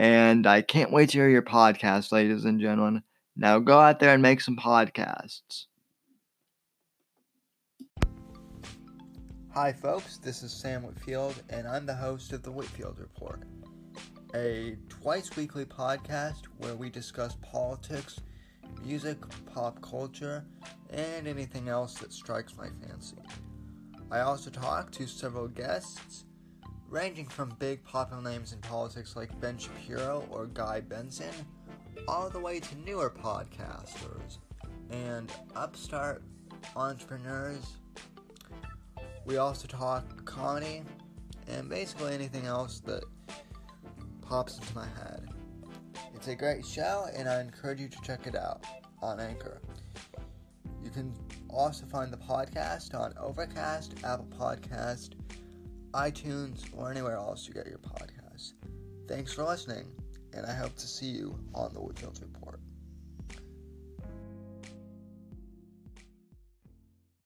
and I can't wait to hear your podcast, ladies and gentlemen. Now go out there and make some podcasts. Hi, folks. This is Sam Whitfield, and I'm the host of the Whitfield Report, a twice weekly podcast where we discuss politics, music, pop culture, and anything else that strikes my fancy. I also talk to several guests ranging from big popular names in politics like Ben Shapiro or Guy Benson, all the way to newer podcasters and upstart entrepreneurs. We also talk comedy and basically anything else that pops into my head. It's a great show, and I encourage you to check it out on Anchor. You can also find the podcast on Overcast, Apple Podcast, iTunes, or anywhere else you get your podcasts. Thanks for listening, and I hope to see you on the Whitfield Report.